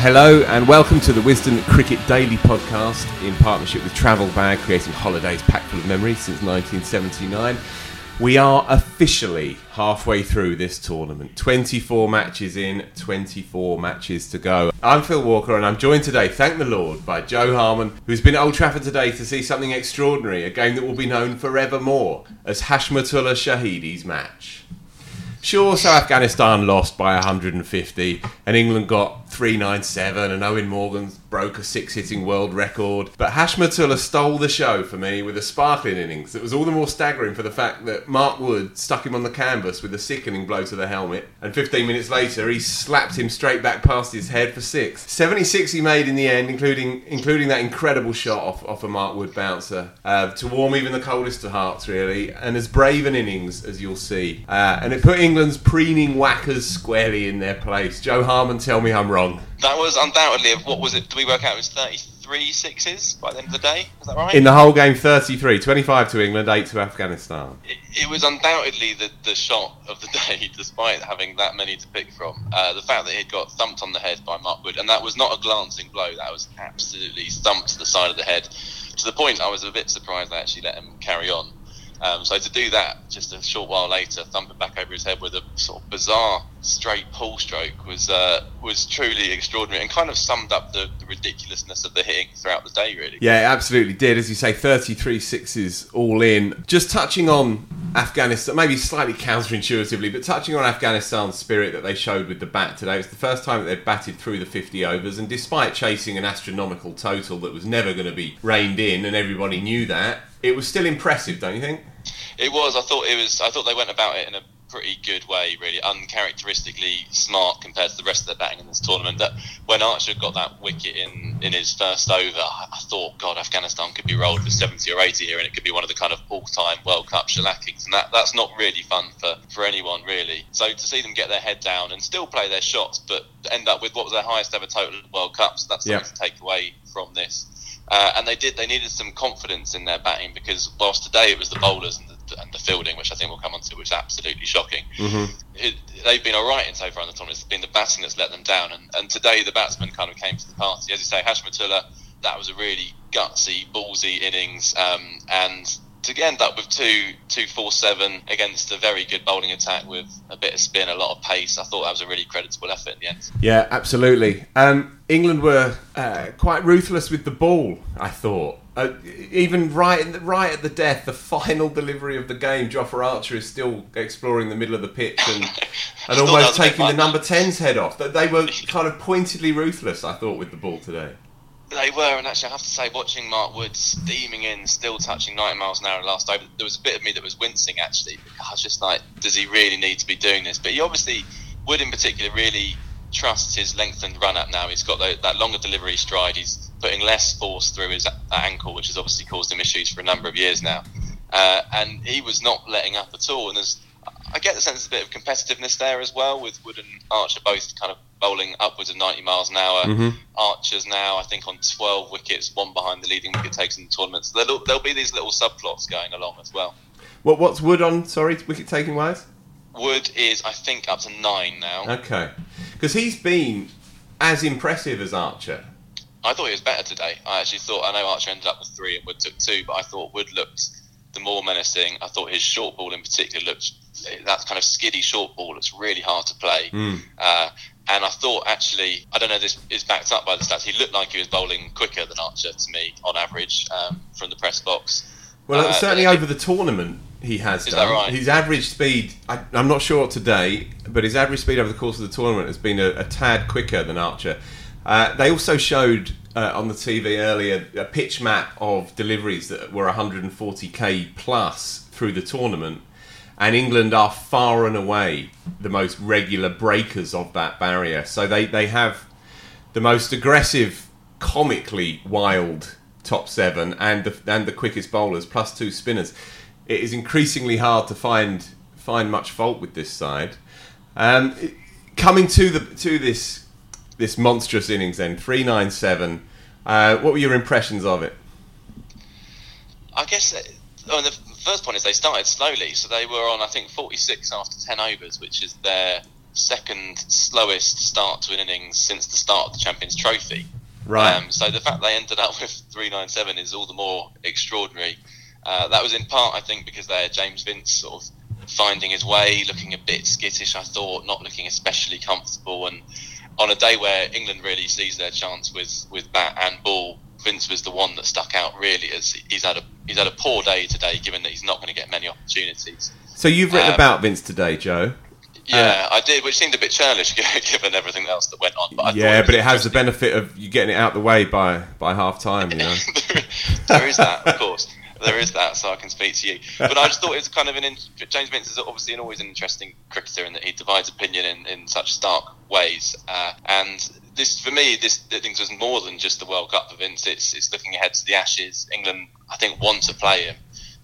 Hello and welcome to the Wisden Cricket Daily podcast in partnership with Travel Bag, creating holidays packed full of memories since 1979. We are officially halfway through this tournament. 24 matches in, 24 matches to go. I'm Phil Walker and I'm joined today, thank the Lord, by Jo Harman, who's been at Old Trafford today to see something extraordinary, a game that will be known forevermore as Hashmatullah Shahidi's match. Sure, so Afghanistan lost by 150, and England got 397, and Eoin Morgan broke a six hitting world record. But Hashmatullah stole the show for me with a sparkling innings that was all the more staggering for the fact that Mark Wood stuck him on the canvas with a sickening blow to the helmet, and 15 minutes later he slapped him straight back past his head for six. 76 he made in the end, including including that incredible shot off, off a Mark Wood bouncer uh, to warm even the coldest of hearts, really, and as brave an innings as you'll see. Uh, and it put England's preening whackers squarely in their place. Jo Harman, tell me I'm wrong. That was undoubtedly of what was it? Do we work out it was thirty-three sixes by the end of the day? Is that right? In the whole game, 33, 25 to England, 8 to Afghanistan. it, it was undoubtedly the, the shot of the day, despite having that many to pick from. Uh, the fact that he'd got thumped on the head by Mark Wood, and that was not a glancing blow, that was absolutely thumped to the side of the head. To the point I was a bit surprised they actually let him carry on. Um, so to do that just a short while later, thumping back over his head with a sort of bizarre straight pull stroke was uh, was truly extraordinary and kind of summed up the, the ridiculousness of the hitting throughout the day, really. Yeah, it absolutely did. As you say, 33 sixes all in. Just touching on Afghanistan, maybe slightly counterintuitively, but touching on Afghanistan's spirit that they showed with the bat today. It's the first time that they've batted through the 50 overs, and despite chasing an astronomical total that was never going to be reined in, and everybody knew that, it was still impressive, don't you think? It was. I thought it was. I thought they went about it in a pretty good way, really uncharacteristically smart compared to the rest of the batting in this tournament. That when Archer got that wicket in in his first over, I thought, God, Afghanistan could be rolled for seventy or eighty here, and it could be one of the kind of all-time World Cup shellackings, and that that's not really fun for for anyone, really. So to see them get their head down and still play their shots, but end up with what was their highest ever total at World Cups, that's something Yeah. to take away from this. Uh, and they did. They needed some confidence in their batting because whilst today it was the bowlers and the, and the fielding, which I think we'll come on to, which is absolutely shocking. It, they've been all right in so far in the tournament. It's been the batting that's let them down, and, and today the batsmen kind of came to the party. As you say, Hashmatullah, that was a really gutsy, ballsy innings, um, and to end up with two two four seven against a very good bowling attack with a bit of spin, a lot of pace, I thought that was a really creditable effort in the end. Yeah, absolutely. Um, England were uh, quite ruthless with the ball. I thought, uh, even right in the, right at the death, the final delivery of the game, Jofra Archer is still exploring the middle of the pitch and, and almost was a bit taking the number 10's head off. That they were kind of pointedly ruthless. I thought with the ball today. They were, and actually, I have to say, watching Mark Wood steaming in, still touching 90 miles an hour last over, there was a bit of me that was wincing actually. Because I was just like, does he really need to be doing this? But he obviously, Wood in particular, really trusts his lengthened run up now. He's got that longer delivery stride. He's putting less force through his ankle, which has obviously caused him issues for a number of years now. uh, and he was not letting up at all. And there's, I get the sense there's a bit of competitiveness there as well, with Wood and Archer both kind of bowling upwards of 90 miles an hour. Mm-hmm. Archer's now, I think, on 12 wickets, one behind the leading wicket takers in the tournament. So there'll, there'll be these little subplots going along as well. What what's Wood on? Sorry, wicket taking wise. Wood is, I think, up to nine now. Okay, because he's been as impressive as Archer. I thought he was better today. I actually thought I know Archer ended up with three and Wood took two, but I thought Wood looked the more menacing. I thought his short ball in particular looked that kind of skiddy short ball looks really hard to play. Mm. Uh, and I thought actually, I don't know, this is backed up by the stats. He looked like he was bowling quicker than Archer to me on average um, from the press box. Well, Uh, certainly over the tournament, he has Is done. right? His average speed, I, I'm not sure today, but his average speed over the course of the tournament has been a, a tad quicker than Archer. Uh, they also showed uh, on the TV earlier a pitch map of deliveries that were 140k plus through the tournament, and England are far and away the most regular breakers of that barrier. So they, they have the most aggressive, comically wild top seven and the, and the quickest bowlers plus two spinners. It is increasingly hard to find find much fault with this side. Um, coming to the to this this monstrous innings, then three nine seven. Uh, what were your impressions of it? I guess uh, oh, the first point is they started slowly, so they were on I think 46 after 10 overs, which is their second slowest start to an innings since the start of the Champions Trophy. Right. Um, so the fact they ended up with 397 is all the more extraordinary. Uh, that was in part, I think, because there James Vince sort of finding his way, looking a bit skittish. I thought, not looking especially comfortable, and on a day where England really sees their chance with, with bat and ball, Vince was the one that stuck out. Really, as he's had a he's had a poor day today, given that he's not going to get many opportunities. So you've written Um, about Vince today, Joe. Yeah, I did, which seemed a bit churlish given everything else that went on. But yeah, was but it has the benefit of you getting it out the way by by half time. You know. there is that, of course. There is that, so I can speak to you. But I just thought it was kind of an. In- James Vince is obviously an, always an interesting cricketer in that he divides opinion in, in such stark ways. Uh, and this, for me, this I think was more than just the World Cup for Vince. It's, it's looking ahead to the Ashes. England, I think, want to play him.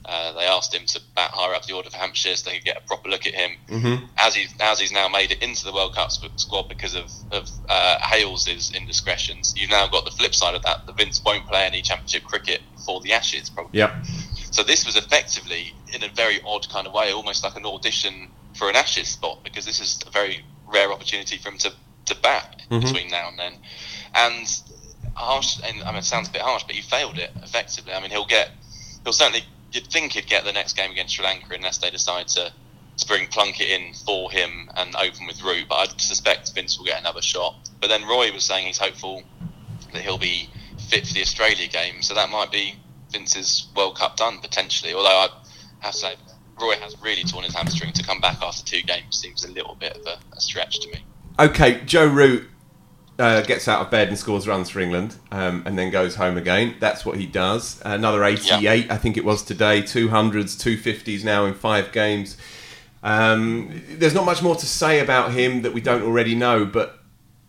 Uh, they asked him to bat higher up the order for Hampshire so they could get a proper look at him. Mm-hmm. As he's as he's now made it into the World Cup squad because of of uh, Hales' indiscretions, you've now got the flip side of that. That Vince won't play any Championship cricket for the Ashes, probably. Yep. So this was effectively, in a very odd kind of way, almost like an audition for an Ashes spot because this is a very rare opportunity for him to, to bat Mhm. between now and then. And harsh, and I mean, it sounds a bit harsh, but he failed it effectively. I mean, he'll get, he'll certainly, you'd think he'd get the next game against Sri Lanka unless they decide to, to bring Plunkett in for him and open with Root. But I suspect Vince will get another shot. But then Roy was saying he's hopeful that he'll be fit for the Australia game, so that might be Vince's World Cup done potentially. Although I have to say, Roy has really torn his hamstring. To come back after two games seems a little bit of a, a stretch to me. Okay, Joe Root uh, gets out of bed and scores runs for England, um, and then goes home again. That's what he does. Another 88, I think it was today. 200s, 250s now in five games. Um, there's not much more to say about him that we don't already know, but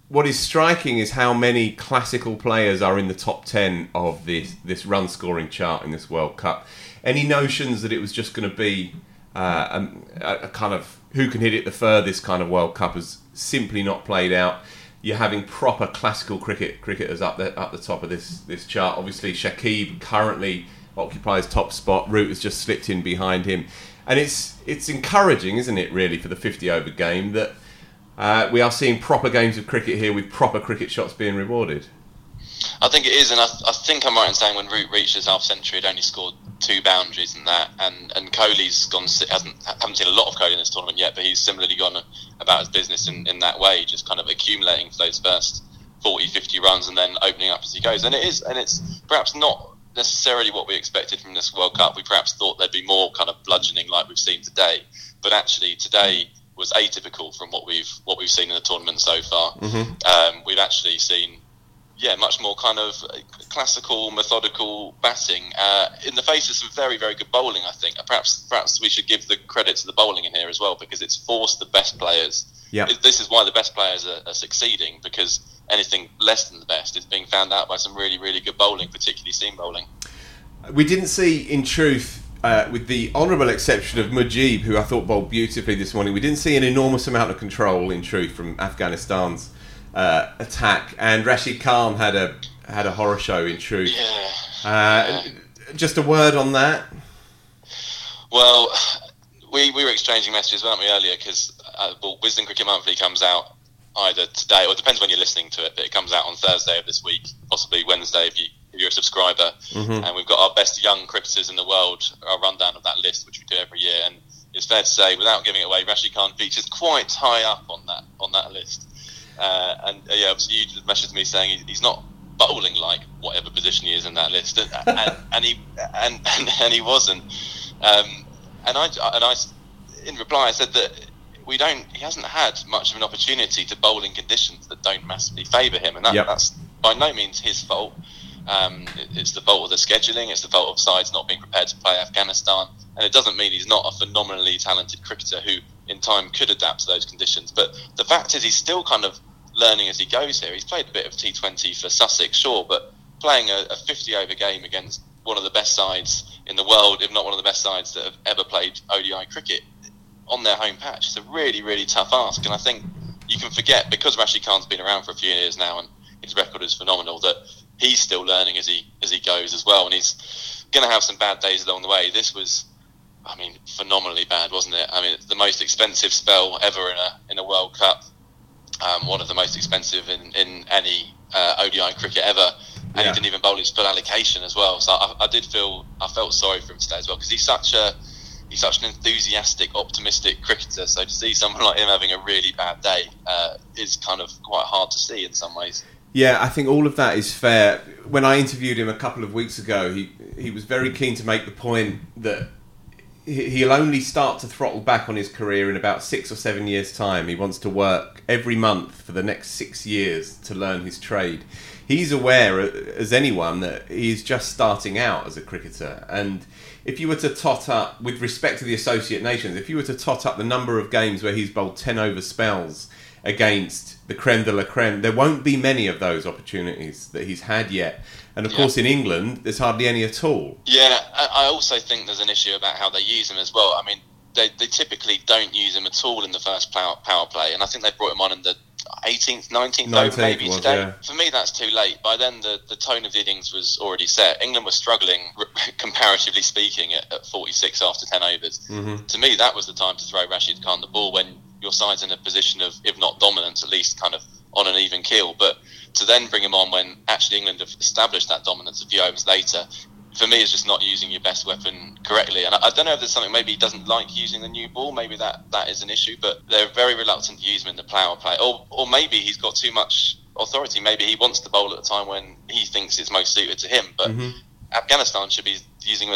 what is striking is how many classical players are in the top 10 of this, this run scoring chart in this World Cup. Any notions that it was just going to be uh, um, a, a kind of who can hit it the furthest kind of World Cup has simply not played out. You're having proper classical cricket cricketers up the up the top of this this chart. Obviously, Shakib currently occupies top spot. Root has just slipped in behind him, and it's it's encouraging, isn't it? Really, for the 50 over game that uh, we are seeing proper games of cricket here with proper cricket shots being rewarded. I think it is, and I, I think I'm right in saying when Root reached his half century, he'd only scored two boundaries in that, and and Kohli's gone hasn't haven't seen a lot of Kohli in this tournament yet, but he's similarly gone about his business in, in that way, just kind of accumulating for those first 40, 50 runs, and then opening up as he goes. And it is, and it's perhaps not necessarily what we expected from this World Cup. We perhaps thought there'd be more kind of bludgeoning like we've seen today, but actually today was atypical from what we've what we've seen in the tournament so far. Um, we've actually seen yeah, much more kind of classical, methodical batting uh, in the face of some very, very good bowling. I think perhaps perhaps we should give the credit to the bowling in here as well because it's forced the best players. Yeah. This is why the best players are, are succeeding because anything less than the best is being found out by some really, really good bowling, particularly seam bowling. We didn't see, in truth, uh, with the honourable exception of Mujib, who I thought bowled beautifully this morning. We didn't see an enormous amount of control, in truth, from Afghanistan's uh, attack, and Rashid Khan had a had a horror show, in truth. Yeah. Uh, Just a word on that. Well, we, we were exchanging messages, weren't we, earlier? Because uh, well, Wisden Cricket Monthly comes out either today, or it depends when you're listening to it, but it comes out on Thursday of this week, possibly Wednesday if, you, if you're a subscriber. And we've got our best young cricketers in the world, our rundown of that list, which we do every year. And it's fair to say, without giving it away, Rashid Khan features quite high up on that on that list. Uh, and uh, yeah, obviously you just messaged me saying he, he's not bowling like whatever position he is in that list, and, and, and he and, and and he wasn't. Um, and I and I, in reply, I said that we don't. He hasn't had much of an opportunity to bowl in conditions that don't massively favour him, and that, Yep. that's by no means his fault. Um, it- it's the fault of the scheduling. It's the fault of sides not being prepared to play Afghanistan, and it doesn't mean he's not a phenomenally talented cricketer who, in time, could adapt to those conditions. But the fact is, he's still kind of learning as he goes here. He's played a bit of T20 for Sussex, sure, but playing a, a 50 over game against one of the best sides in the world, if not one of the best sides that have ever played ODI cricket on their home patch, it's a really, really tough ask. And I think you can forget because Rashid Khan's been around for a few years now and his record is phenomenal that he's still learning as he as he goes as well, and he's going to have some bad days along the way. This was. I mean, phenomenally bad, wasn't it? I mean, the most expensive spell ever in a in a World Cup um, one of the most expensive in, in any uh, ODI cricket ever, and Yeah. he didn't even bowl his full allocation as well. So I, I did feel I felt sorry for him today as well because he's such a he's such an enthusiastic, optimistic cricketer. So to see someone like him having a really bad day uh, is kind of quite hard to see in some ways. Yeah, I think all of that is fair. When I interviewed him a couple of weeks ago, he he was very keen to make the point that he- he'll only start to throttle back on his career in about six or seven years' time. He wants to work every month for the next six years to learn his trade. He's aware, uh, as anyone, that he's just starting out as a cricketer. And if you were to tot up, with respect to the Associate Nations, if you were to tot up the number of games where he's bowled 10 over spells against the creme de la creme, there won't be many of those opportunities that he's had yet. And of Yeah. course, in England, there's hardly any at all. Yeah, I also think there's an issue about how they use him as well. I mean, they, they typically don't use him at all in the first power, power play, and I think they brought him on in the 18th, 19th, over maybe was, today. yeah. For me, that's too late. By then, the, the tone of the innings was already set. England was struggling, comparatively speaking, at, at 46 after 10 overs. Mm-hmm. To me, that was the time to throw Rashid Khan the ball when your side's in a position of, if not dominance, at least kind of on an even keel. But to then bring him on when actually England have established that dominance a few overs later, for me, is just not using your best weapon correctly. And I, I don't know if there's something maybe he doesn't like using the new ball. Maybe that, that is an issue. But they're very reluctant to use him in the power play. Or, or maybe he's got too much authority. Maybe he wants to bowl at the time when he thinks it's most suited to him. But mm-hmm. Afghanistan should be using it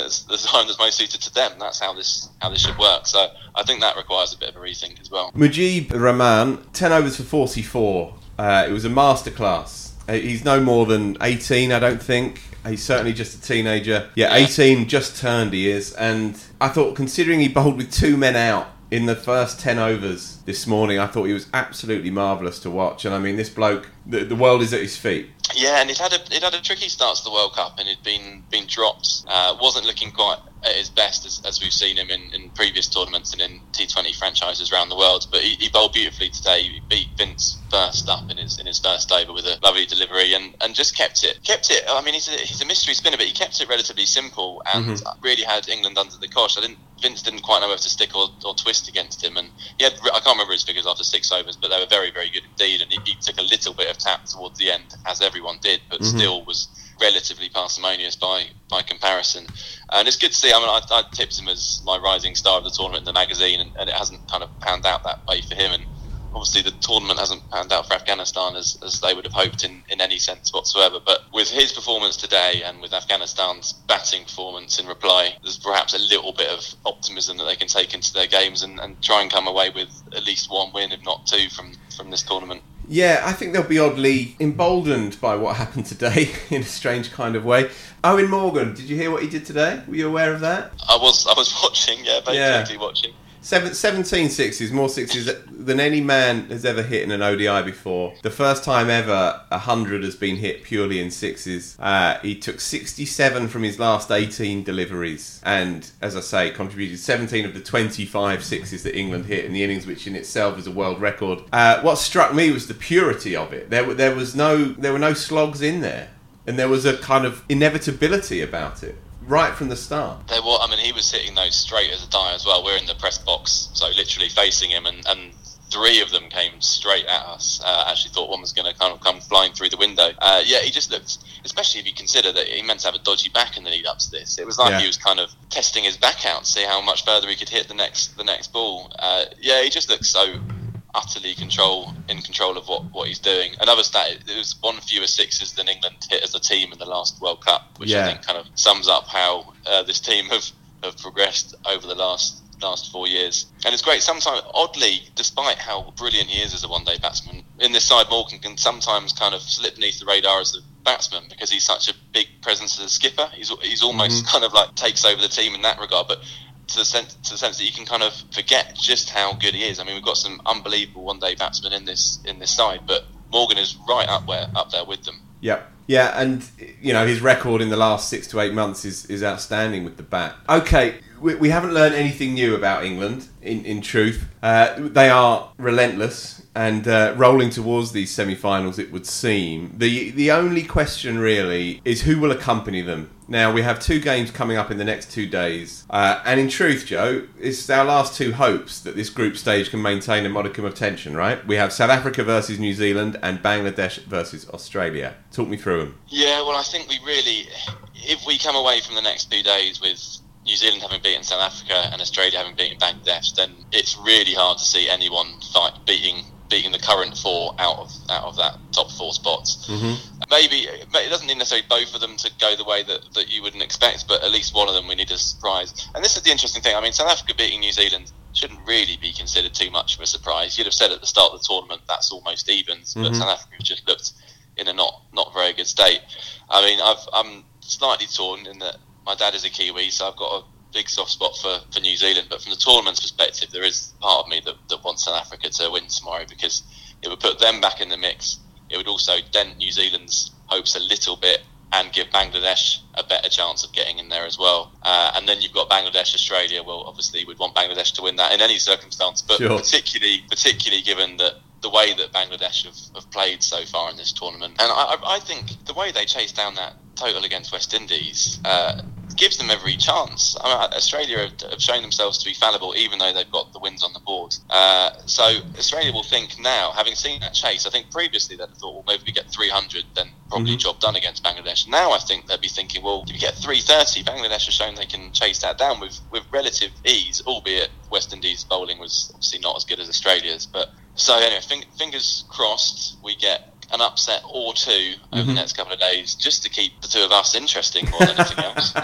time that's most suited to them. That's how this how this should work. So I think that requires a bit of a rethink as well. Mujib Rahman, 10 overs for 44. Uh, it was a masterclass. Uh, He's no more than 18, I don't think. He's certainly just a teenager. Yeah, Yeah. 18, just turned he is. And I thought, considering he bowled with two men out in the first 10 overs this morning, I thought he was absolutely marvellous to watch. And I mean, this bloke, the, the world is at his feet. Yeah, and he'd had a he'd had a tricky start to the World Cup, and he'd been been dropped. Uh, wasn't looking quite at his best as, as we've seen him in, in previous tournaments and in T20 franchises around the world. But he, he bowled beautifully today. He beat Vince first up in his in his first over with a lovely delivery, and, and just kept it kept it. I mean, he's a, he's a mystery spinner, but he kept it relatively simple and really had England under the cosh. I didn't. Vince didn't quite know where to stick or, or twist against him, and he had I can't remember his figures after six overs, but they were very very good indeed. And he, he took a little bit of tap towards the end, as everyone did, but mm-hmm. still was relatively parsimonious by by comparison. And it's good to see. I mean, I, I tipped him as my rising star of the tournament in the magazine, and, and it hasn't kind of panned out that way for him. And obviously, the tournament hasn't panned out for Afghanistan as, as they would have hoped in, in any sense whatsoever. But with his performance today, and with Afghanistan's batting performance in reply, there's perhaps a little bit of optimism that they can take into their games and, and try and come away with at least one win, if not two, from from this tournament. Yeah, I think they'll be oddly emboldened by what happened today in a strange kind of way. Eoin Morgan, did you hear what he did today? Were you aware of that? I was I was watching, yeah, Yeah. basically watching. Seven, 17 sixes, more sixes than any man has ever hit in an ODI before. The first time ever a hundred has been hit purely in sixes. Uh, he took 67 from his last 18 deliveries, and as I say, contributed 17 of the 25 sixes that England hit in the innings, which in itself is a world record. Uh, what struck me was the purity of it. There, there was no, there were no slogs in there, and there was a kind of inevitability about it right from the start. There was, I mean, he was hitting those straight as a die as well. We're in the press box, so literally facing him, and, and three of them came straight at us. Uh, actually, thought one was going to kind of come flying through the window. Uh, yeah, he just looked, especially if you consider that he meant to have a dodgy back in the lead up to this. It was like Yeah. he was kind of testing his back out, see how much further he could hit the next the next ball. Uh, yeah, he just looked so utterly control in control of what, what he's doing. Another stat: it was one fewer sixes than England hit as a team in the last World Cup, which Yeah. I think kind of sums up how uh, this team have, have progressed over the last last four years. And it's great. Sometimes, oddly, despite how brilliant he is as a one-day batsman, in this side, Morgan can sometimes kind of slip beneath the radar as a batsman because he's such a big presence as a skipper. He's he's almost kind of like takes over the team in that regard, but. To the, sense, to the sense that you can kind of forget just how good he is. I mean, we've got some unbelievable one-day batsmen in this in this side, but Morgan is right up where up there with them. Yep. Yeah, and you know his record in the last six to eight months is, is outstanding with the bat. Okay, we, we haven't learned anything new about England. In in truth, uh, they are relentless and uh, rolling towards these semi-finals. It would seem the the only question really is who will accompany them. Now we have two games coming up in the next two days, uh, and in truth, Joe, it's our last two hopes that this group stage can maintain a modicum of tension. Right? We have South Africa versus New Zealand and Bangladesh versus Australia. Talk me through them. Yeah, well, I think we really, if we come away from the next two days with New Zealand having beaten South Africa and Australia having beaten Bangladesh, then it's really hard to see anyone fight beating beating the current four out of out of that top four spots. Mm-hmm. Maybe it doesn't need necessarily both of them to go the way that, that you wouldn't expect, but at least one of them we need a surprise. And this is the interesting thing. I mean, South Africa beating New Zealand shouldn't really be considered too much of a surprise. You'd have said at the start of the tournament that's almost evens, but mm-hmm. South Africa just looked in a not not very good state. I mean, I've, I'm slightly torn in that my dad is a Kiwi, so I've got a big soft spot for, for New Zealand. But from the tournament's perspective, there is part of me that, that wants South Africa to win tomorrow because it would put them back in the mix. It would also dent New Zealand's hopes a little bit and give Bangladesh a better chance of getting in there as well. Uh, and then you've got Bangladesh, Australia. Well, obviously, we'd want Bangladesh to win that in any circumstance, but Sure. particularly, particularly given that the way that Bangladesh have, have played so far in this tournament, and I, I- think the way they chased down that total against West Indies. Uh, Gives them every chance. I mean, Australia have, have shown themselves to be fallible, even though they've got the wins on the board. Uh, so Australia will think now, having seen that chase. I think previously they'd have thought, well, maybe we get 300, then probably job done against Bangladesh. Now I think they'd be thinking, well, if you get 330, Bangladesh has shown they can chase that down with with relative ease, albeit West Indies bowling was obviously not as good as Australia's. But so anyway, fing- fingers crossed, we get an upset or two over the next couple of days, just to keep the two of us interesting more than anything else.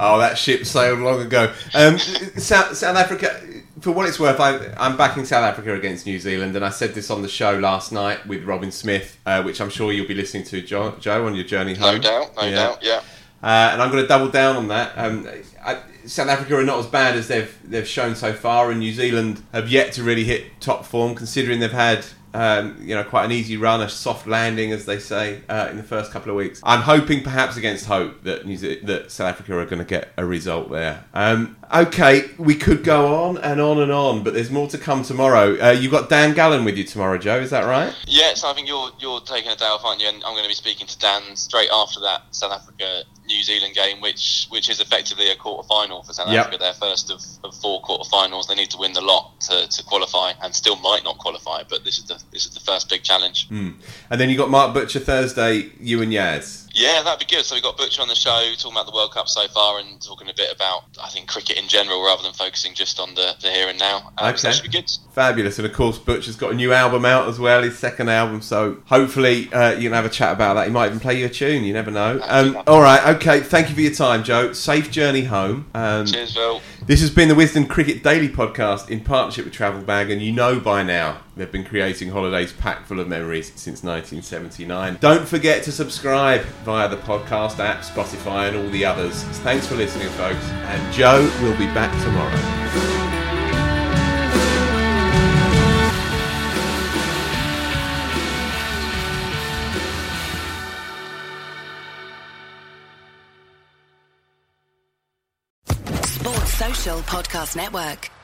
Oh, that ship sailed long ago. Um, South, South Africa, for what it's worth, I, I'm backing South Africa against New Zealand, and I said this on the show last night with Robin Smith, uh, which I'm sure you'll be listening to, Joe, Joe on your journey home. No doubt, no Yeah. doubt, yeah. Uh, and I'm going to double down on that. Um, I, South Africa are not as bad as they've they've shown so far, and New Zealand have yet to really hit top form, considering they've had um, you know quite an easy run, a soft landing, as they say, uh, in the first couple of weeks. I'm hoping, perhaps against hope, that New that South Africa are going to get a result there. Um, okay, we could go on and on and on, but there's more to come tomorrow. Uh, you've got Dan Gallan with you tomorrow, Joe. Is that right? Yeah, so I think you're you're taking a day off, aren't you? And I'm going to be speaking to Dan straight after that South Africa New Zealand game, which which is effectively a quarter final for South Yep. Africa. Their first of, of four quarter finals. They need to win the lot to, to qualify, and still might not qualify. But this is the this is the first big challenge. And then you got Mark Butcher Thursday. You and Yaz. Yeah, that'd be good. So we've got Butcher on the show talking about the World Cup so far and talking a bit about I think cricket in general rather than focusing just on the, the here and now. Um, So Okay. that should be good. Fabulous, and of course, Butcher's got a new album out as well, his second album. So hopefully, uh, you can have a chat about that. He might even play you a tune. You never know. Um, all right, okay. Thank you for your time, Joe. Safe journey home. Um, Cheers, Phil. this has been the Wisden Cricket Daily podcast in partnership with Travel Bag, and you know by now They've been creating holidays packed full of memories since 1979. Don't forget to subscribe via the podcast app, Spotify, and all the others. Thanks for listening, folks. And Joe will be back tomorrow. Podcast Network.